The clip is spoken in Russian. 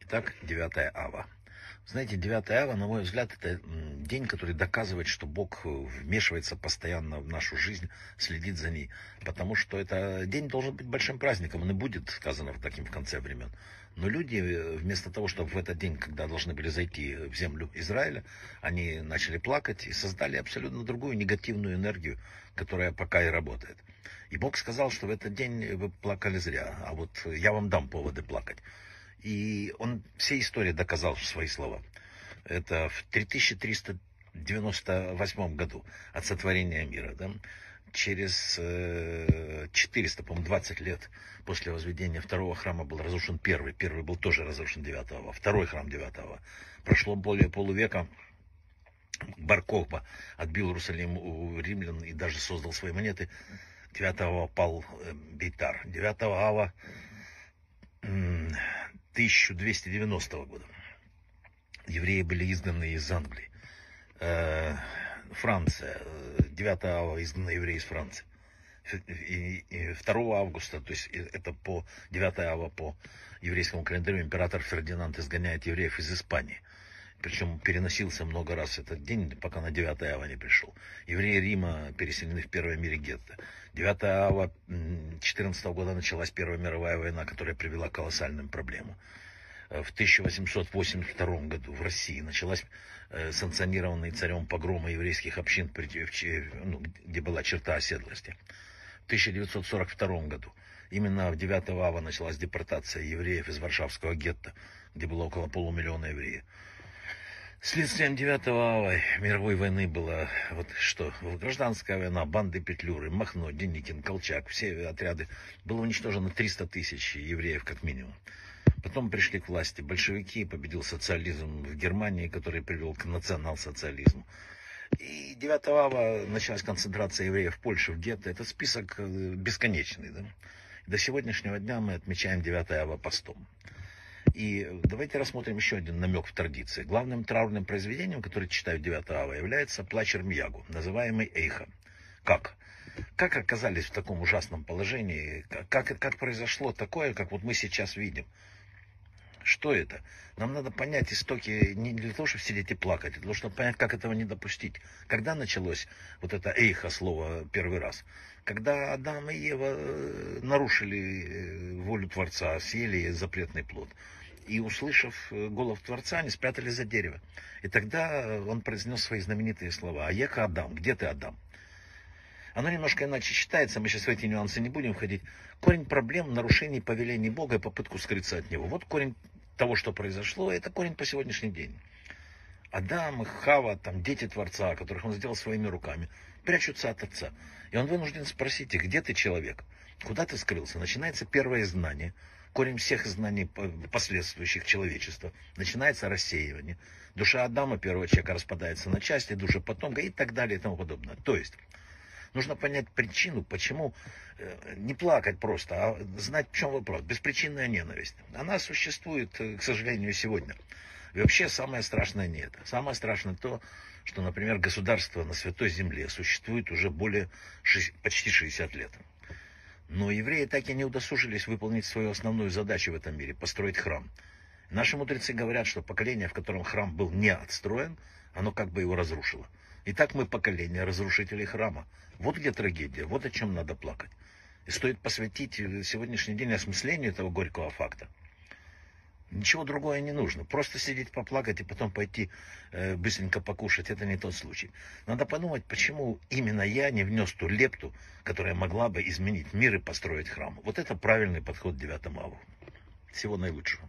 Итак, 9 ава. Знаете, 9 ава, на мой взгляд, это день, который доказывает, что Бог вмешивается постоянно в нашу жизнь, следит за ней. Потому что это день должен быть большим праздником. Он и будет, сказано таким в конце времен. Но люди, вместо того, чтобы в этот день, когда должны были зайти в землю Израиля, они начали плакать и создали абсолютно другую негативную энергию, которая пока и работает. И Бог сказал, что в этот день вы плакали зря, а вот я вам дам поводы плакать. И он все истории доказал свои слова. Это в 3398 году от сотворения мира. Да? Через 400, э, по-моему, 20 лет после возведения второго храма был разрушен первый. Первый был тоже разрушен 9 -го. Второй храм 9 -го. Прошло более полувека. Баркова отбил Иерусалим у римлян и даже создал свои монеты. 9 пал э, Бейтар. 9 ава 1290 года. Евреи были изгнаны из Англии. Э, Франция. 9 ава изгнаны евреи из Франции. И, 2 августа, то есть это по 9 ава по еврейскому календарю, император Фердинанд изгоняет евреев из Испании. Причем переносился много раз этот день, пока на 9 ава не пришел. Евреи Рима переселены в первом мире гетто. 9 ава 14 года началась Первая мировая война, которая привела к колоссальным проблемам. Э, в 1882 году в России началась э, санкционированная царем погрома еврейских общин, ну, где была черта оседлости. В 1942 году именно в 9 ава началась депортация евреев из Варшавского гетто, где было около полумиллиона евреев. Следствием 9 ава мировой войны было вот что, гражданская война, банды Петлюры, Махно, Деникин, Колчак, все отряды. Было уничтожено 300 тысяч евреев как минимум. Потом пришли к власти большевики, победил социализм в Германии, который привел к национал-социализму. И 9 ава началась концентрация евреев в Польше, в гетто. Это список э, бесконечный. Да? До сегодняшнего дня мы отмечаем 9 ава постом. И давайте рассмотрим еще один намек в традиции. Главным траурным произведением, которое читают 9 ава, является «Плач Эрмиягу», называемый «Эйха». Как? Как оказались в таком ужасном положении? Как, как произошло такое, как вот мы сейчас видим? Что это? Нам надо понять истоки не для того, чтобы сидеть и плакать, а для того, чтобы понять, как этого не допустить. Когда началось вот это эйха слово первый раз? Когда Адам и Ева э, нарушили э, волю Творца, съели запретный плод и, услышав э, голос Творца, они спрятались за дерево. И тогда он произнес свои знаменитые слова. «Аека Адам, где ты, Адам?» Оно немножко иначе читается, мы сейчас в эти нюансы не будем входить. Корень проблем, нарушений повелений Бога и попытку скрыться от Него. Вот корень того, что произошло, это корень по сегодняшний день. Адам и Хава, там дети Творца, которых он сделал своими руками, прячутся от Отца. И он вынужден спросить их, где ты человек? Куда ты скрылся? Начинается первое знание – корень всех знаний последствующих человечества. Начинается рассеивание. Душа Адама, первого человека, распадается на части, душа потомка и так далее и тому подобное. То есть, нужно понять причину, почему э, не плакать просто, а знать, в чем вопрос. Беспричинная ненависть. Она существует, э, к сожалению, сегодня. И вообще самое страшное не это. Самое страшное то, что, например, государство на Святой Земле существует уже более почти 60 лет. Но евреи так и не удосужились выполнить свою основную задачу в этом мире – построить храм. Наши мудрецы говорят, что поколение, в котором храм был не отстроен, оно как бы его разрушило. Итак, мы поколение разрушителей храма. Вот где трагедия, вот о чем надо плакать. И стоит посвятить сегодняшний день осмыслению этого горького факта. Ничего другое не нужно. Просто сидеть поплакать и потом пойти э, быстренько покушать, это не тот случай. Надо подумать, почему именно я не внес ту лепту, которая могла бы изменить мир и построить храм. Вот это правильный подход к 9 аву. Всего наилучшего.